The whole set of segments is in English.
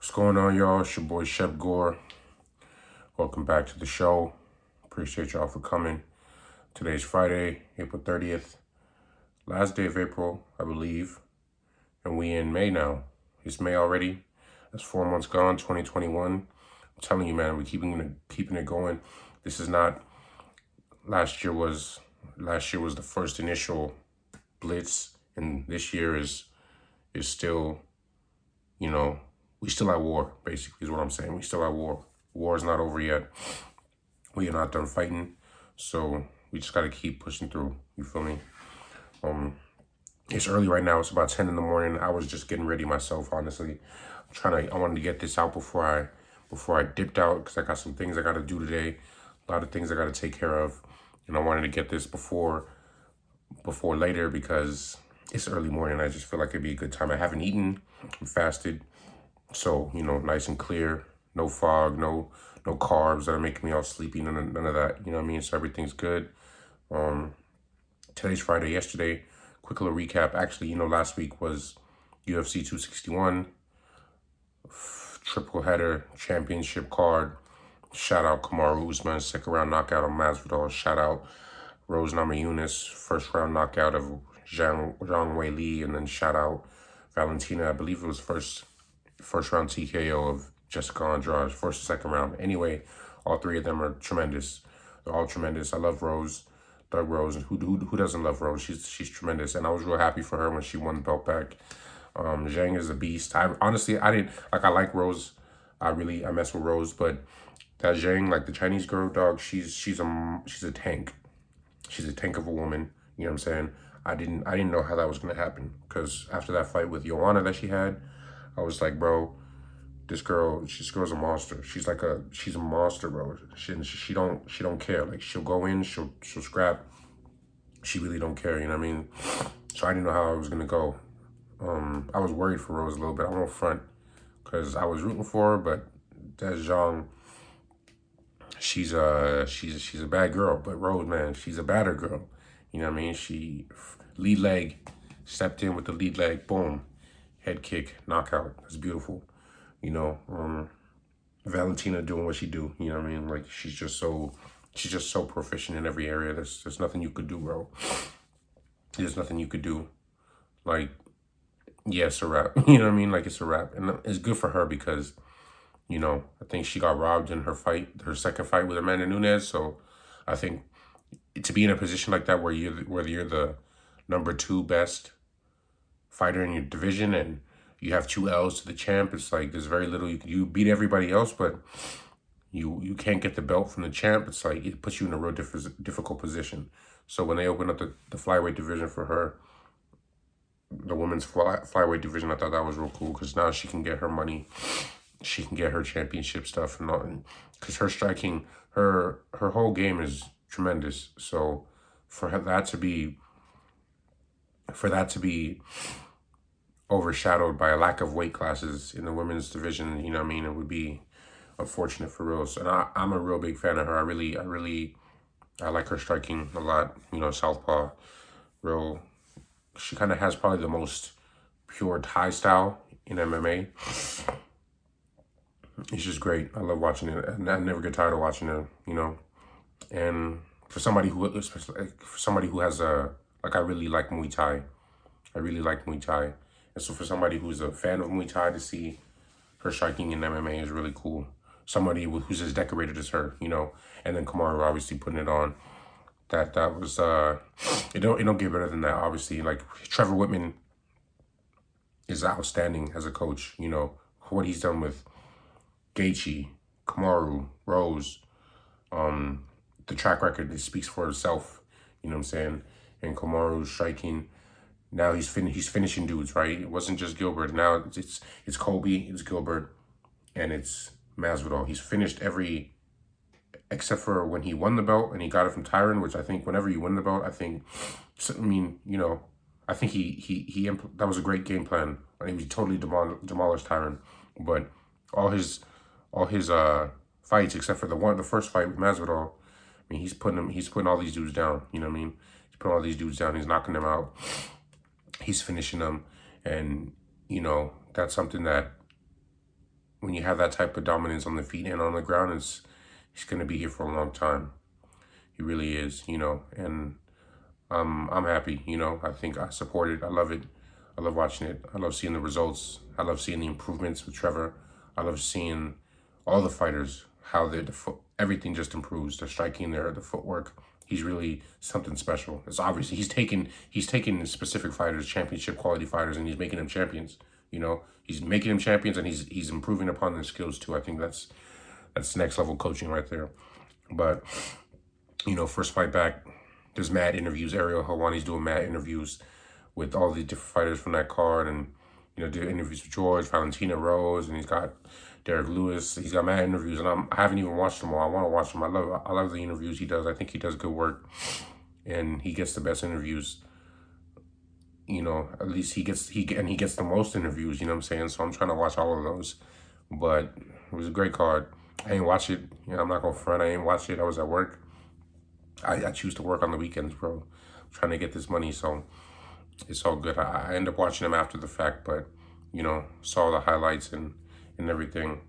What's going on, y'all? It's your boy Shep Gore. Welcome back to the show. Appreciate y'all for coming. Today's Friday, April 30th. Last day of April, I believe. And we in May now. It's May already. That's four months gone, 2021. I'm telling you, man, we're keeping it keeping it going. This is not last year was last year was the first initial blitz, and this year is is still, you know, we still at war, basically, is what I'm saying. We still at war. War is not over yet. We are not done fighting. So we just got to keep pushing through. You feel me? Um, It's early right now. It's about 10 in the morning. I was just getting ready myself, honestly. I'm trying to, I wanted to get this out before I, before I dipped out because I got some things I got to do today. A lot of things I got to take care of. And I wanted to get this before, before later because it's early morning. I just feel like it'd be a good time. I haven't eaten. I'm fasted. So, you know, nice and clear, no fog, no no carbs that are making me all sleepy, none of, none of that. You know what I mean? So everything's good. Um, today's Friday. Yesterday, quick little recap. Actually, you know, last week was UFC 261, triple header championship card. Shout out Kamaru Usman, second round knockout of Masvidal. Shout out Rose Namajunas, first round knockout of Zhang, Zhang Weili. And then shout out Valentina, I believe it was first first round TKO of Jessica Andrade, first second round. Anyway, all three of them are tremendous. They're all tremendous. I love Rose, Thug Rose. Who, who, who doesn't love Rose? She's she's tremendous. And I was real happy for her when she won the belt back. Um, Zhang is a beast. I honestly, I didn't like. I like Rose. I really, I mess with Rose, but that Zhang, like the Chinese girl, dog, she's she's a she's a tank. She's a tank of a woman. You know what I'm saying? I didn't I didn't know how that was gonna happen because after that fight with Joanna that she had, I was like, bro, this girl, this girl's a monster. She's like a, she's a monster, bro. She, she don't, she don't care. Like she'll go in, she'll, she'll scrap. She really don't care. You know what I mean? So I didn't know how I was gonna go. Um, I was worried for Rose a little bit. I won't front because I was rooting for her, but that Zhang, she's a, she's, she's a bad girl. But Rose, man, she's a badder girl. You know what I mean? She lead leg, stepped in with the lead leg, boom head kick, knockout. That's beautiful. You know, um, Valentina doing what she do. You know what I mean? Like she's just so she's just so proficient in every area. There's there's nothing you could do, bro. There's nothing you could do. Like, yeah, it's a wrap. You know what I mean? Like it's a wrap, and it's good for her because, you know, I think she got robbed in her fight, her second fight with Amanda Nunes. So, I think to be in a position like that where you whether you're the number two best fighter in your division and you have two L's to the champ, it's like there's very little you you beat everybody else, but you you can't get the belt from the champ. It's like it puts you in a real diff- difficult position. So when they opened up the, the flyweight division for her, the women's fly, flyweight division, I thought that was real cool because now she can get her money, she can get her championship stuff and all, because her striking, her her whole game is tremendous. So for that to be, for that to be overshadowed by a lack of weight classes in the women's division. You know what I mean? It would be unfortunate for Rose. And I, I'm a real big fan of her. I really, I really, I like her striking a lot. You know, southpaw, real. She kind of has probably the most pure Thai style in MMA. It's just great. I love watching it. I never get tired of watching it. You know, and for somebody who, for somebody who has a like, I really like Muay Thai. I really like Muay Thai. And so for somebody who's a fan of Muay Thai to see her striking in MMA is really cool. Somebody who's as decorated as her, you know, and then Kamaru obviously putting it on. That that was uh it don't it don't get better than that, obviously. Like Trevor Wittman is outstanding as a coach, you know, what he's done with Gaethje, Kamaru, Rose, um, the track record it speaks for itself, you know what I'm saying? And Kamaru striking now he's fin- he's finishing dudes, right? It wasn't just Gilbert. Now it's it's, it's Colby, it's Gilbert, and it's Masvidal. He's finished every except for when he won the belt and he got it from Tyron, which I think whenever you win the belt, I think I mean, you know, I think he he he impl- that was a great game plan. I mean, he totally demol- demolished Tyron, but all his all his uh fights except for the one the first fight with Masvidal, I mean, he's putting him he's putting all these dudes down, you know what I mean? Putting all these dudes down, he's knocking them out he's finishing them, and you know that's something that when you have that type of dominance on the feet and on the ground, it's he's gonna be here for a long time. He really is, you know, and um, I'm happy, you know. I think I support it. I love it. I love watching it. I love seeing the results. I love seeing the improvements with Trevor. I love seeing all the fighters how they're the foot everything just improves. The striking there, the footwork. He's really something special. It's obviously he's taking he's taking specific fighters, championship quality fighters, and he's making them champions. You know, he's making them champions, and he's he's improving upon their skills too. I think that's that's next level coaching right there. But you know, first fight back, there's mad interviews. Ariel Helwani's doing mad interviews with all the different fighters from that card, and you know, do interviews with George, Valentina Rose, and he's got Derrick Lewis. He's got mad interviews, and I'm, I haven't even watched them all. I want to watch them. I love I love the interviews he does. I think he does good work, and he gets the best interviews. You know, at least he gets he and he gets the most interviews. You know what I'm saying? So I'm trying to watch all of those. But it was a great card. I ain't watch it. You know, I'm not gonna front. I ain't watch it. I was at work. I, I choose to work on the weekends, bro. I'm trying to get this money, so it's all good. I, I end up watching them after the fact, but you know, saw the highlights and and everything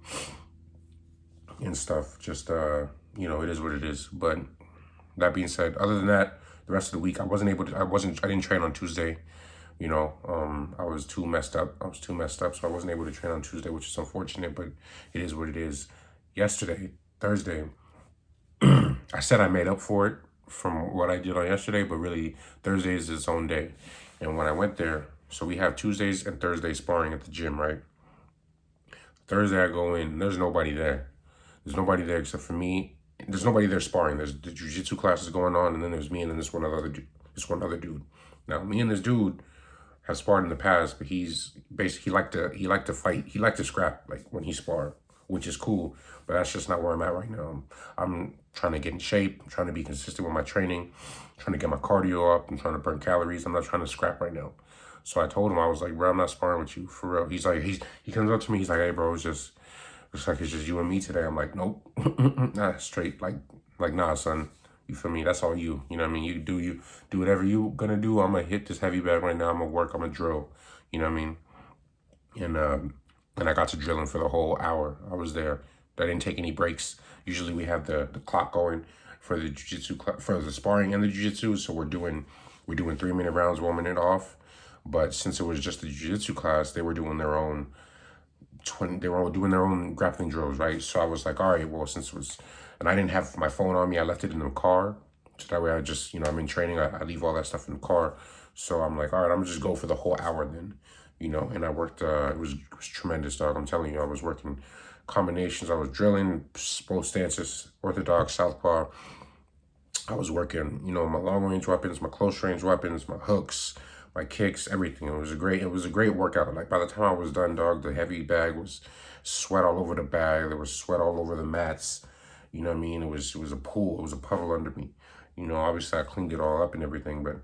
and stuff. Just uh, you know, it is what it is. But that being said, other than that, the rest of the week I wasn't able to. I wasn't. I didn't train on Tuesday. You know, um, I was too messed up. I was too messed up, so I wasn't able to train on Tuesday, which is unfortunate. But it is what it is. Yesterday, Thursday, I said I made up for it from what I did on yesterday, but really Thursday is its own day. And when I went there, so we have Tuesdays and Thursdays sparring at the gym, right? Thursday I go in, there's nobody there. There's nobody there except for me. There's nobody there sparring. There's the jujitsu classes going on, and then there's me and then this one other dude. This one other dude. Now me and this dude have sparred in the past, but he's basically he liked to he liked to fight. He liked to scrap like when he sparred, which is cool. But that's just not where I'm at right now. I'm, I'm trying to get in shape. I'm trying to be consistent with my training. Trying to get my cardio up. I'm trying to burn calories. I'm not trying to scrap right now. So I told him, I was like, bro, I'm not sparring with you for real. He's like, he's he comes up to me, he's like, hey, bro, it's just, looks like it's just you and me today. I'm like, nope, nah, straight, like, like, nah, son, you feel me? That's all you. You know what I mean? You do you do whatever you gonna do. I'm gonna hit this heavy bag right now. I'm gonna work. I'm gonna drill. You know what I mean? And um, and I got to drilling for the whole hour. I was there. I didn't take any breaks. Usually we have the the clock going for the jiu-jitsu for the sparring and the jiu-jitsu. So we're doing we're doing three minute rounds, one minute off. But since it was just the jiu-jitsu class, they were doing their own 20, they were all doing their own grappling drills, right? So I was like, all right, well, since it was, and I didn't have my phone on me, I left it in the car. So that way I just, you know, I'm in training, I, I leave all that stuff in the car. So I'm like, all right, I'm just go for the whole hour then, you know, and I worked, uh, it was, it was tremendous, dog. I'm telling you, I was working combinations, I was drilling both stances, orthodox, southpaw. I was working, you know, my long range weapons, my close range weapons, my hooks, my kicks, everything. It was a great, it was a great workout. Like by the time I was done, dog, the heavy bag was sweat all over the bag. There was sweat all over the mats. You know what I mean? It was, it was a pool. It was a puddle under me. You know, obviously I cleaned it all up and everything, but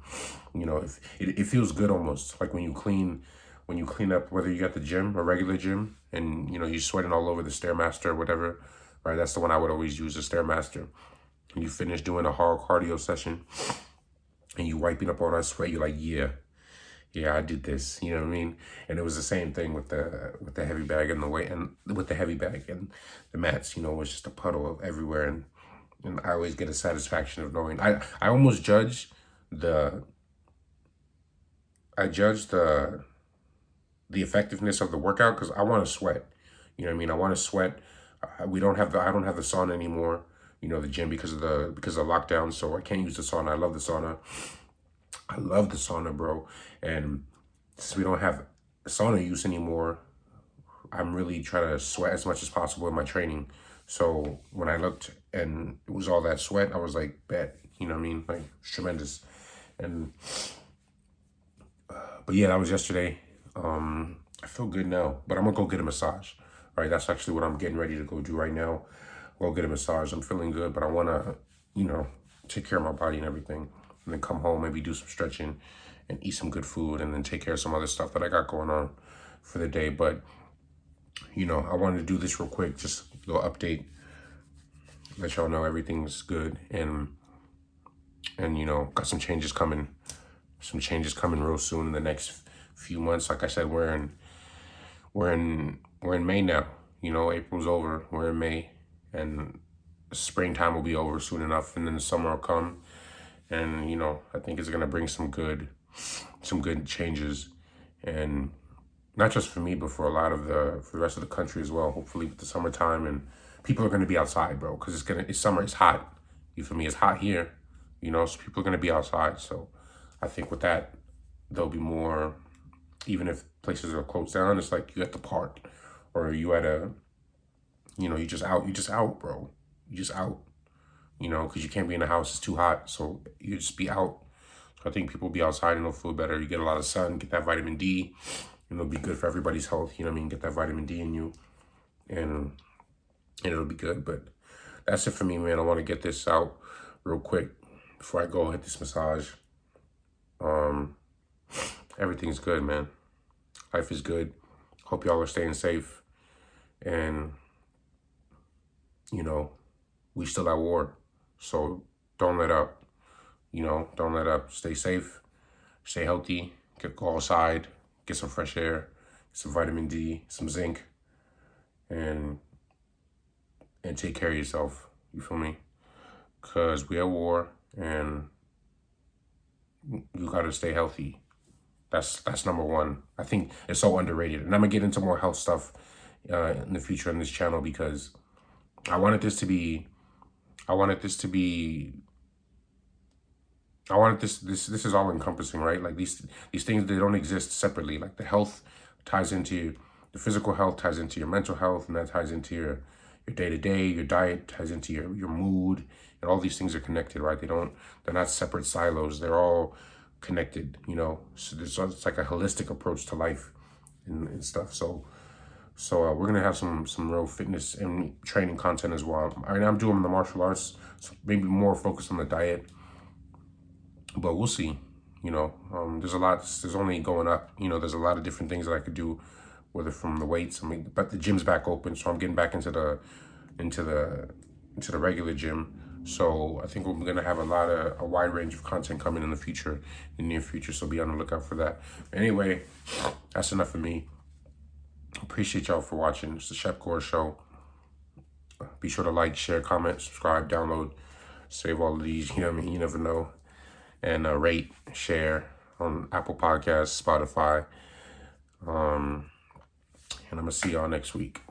you know, if, it, it feels good almost like when you clean, when you clean up, whether you got the gym, a regular gym, and you know, you're sweating all over the Stairmaster or whatever, right? That's the one I would always use, the Stairmaster. And you finish doing a hard cardio session and you wiping up all that sweat, you're like, yeah, yeah, I did this. You know what I mean? And it was the same thing with the with the heavy bag and the weight and with the heavy bag and the mats. You know, was just a puddle of everywhere, and and I always get a satisfaction of knowing. I I almost judge the. I judge the. The effectiveness of the workout because I want to sweat. You know what I mean? I want to sweat. we don't have the. I don't have the sauna anymore. You know the gym because of the because of the lockdown, so I can't use the sauna. I love the sauna. I love the sauna, bro. And since we don't have sauna use anymore, I'm really trying to sweat as much as possible in my training. So when I looked and it was all that sweat, I was like, bet, you know what I mean? Like, it's tremendous. And, uh, but yeah, that was yesterday. Um, I feel good now, but I'm gonna go get a massage. Right, that's actually what I'm getting ready to go do right now. Go get a massage. I'm feeling good, but I wanna, you know, take care of my body and everything and then come home, maybe do some stretching and eat some good food and then take care of some other stuff that I got going on for the day. But, you know, I wanted to do this real quick, just a little update, let y'all know everything's good and, and, you know, got some changes coming, some changes coming real soon in the next few months. Like I said, we're in, we're in, we're in May now. You know, April's over. We're in May, and springtime will be over soon enough, and then the summer will come, and you know, I think it's gonna bring some good, some good changes, and not just for me, but for a lot of the for the rest of the country as well. Hopefully, with the summertime and people are gonna be outside, bro, because it's gonna it's summer. It's hot. You feel me? It's hot here. You know, so people are gonna be outside. So, I think with that, there'll be more. Even if places are closed down, it's like you at the park, or you at a. You know, you just out. You just out, bro. You just out. You know, because you can't be in the house. It's too hot. So you just be out. So I think people be outside and they'll feel better. You get a lot of sun, get that vitamin D, and it'll be good for everybody's health. You know what I mean? Get that vitamin D in you, and and it'll be good. But that's it for me, man. I want to get this out real quick before I go hit this massage. Um, everything's good, man. Life is good. Hope y'all are staying safe, and you know, we still at war. So don't let up. You know, don't let up. Stay safe, stay healthy, get go outside, get some fresh air, some vitamin D, some zinc, and and take care of yourself. You feel me? Cause we at war and you gotta stay healthy. That's that's number one. I think it's so underrated, and I'm gonna get into more health stuff uh, in the future on this channel because I wanted this to be, I wanted this to be, I wanted this, this, this is all encompassing, right? Like these, these things, they don't exist separately. Like the health ties into, the physical health ties into your mental health and that ties into your, your day to day, your diet ties into your, your mood and all these things are connected, right? They don't, they're not separate silos. They're all connected, you know? So there's, it's like a holistic approach to life and, and stuff. So, so uh, we're gonna have some some real fitness and training content as well. I mean, I'm doing the martial arts, so maybe more focused on the diet, but we'll see. You know, um, there's a lot. There's only going up. You know, there's a lot of different things that I could do, whether from the weights. I mean, but the gym's back open, so I'm getting back into the into the into the regular gym. So I think we're gonna have a lot of a wide range of content coming in the future, in the near future. So be on the lookout for that. Anyway, that's enough for me. Appreciate y'all for watching. It's the Shep Gore Show. Be sure to like, share, comment, subscribe, download, save all of these. You know what I mean? You never know. And uh, rate, share on Apple Podcasts, Spotify. Um, and I'm going to see y'all next week.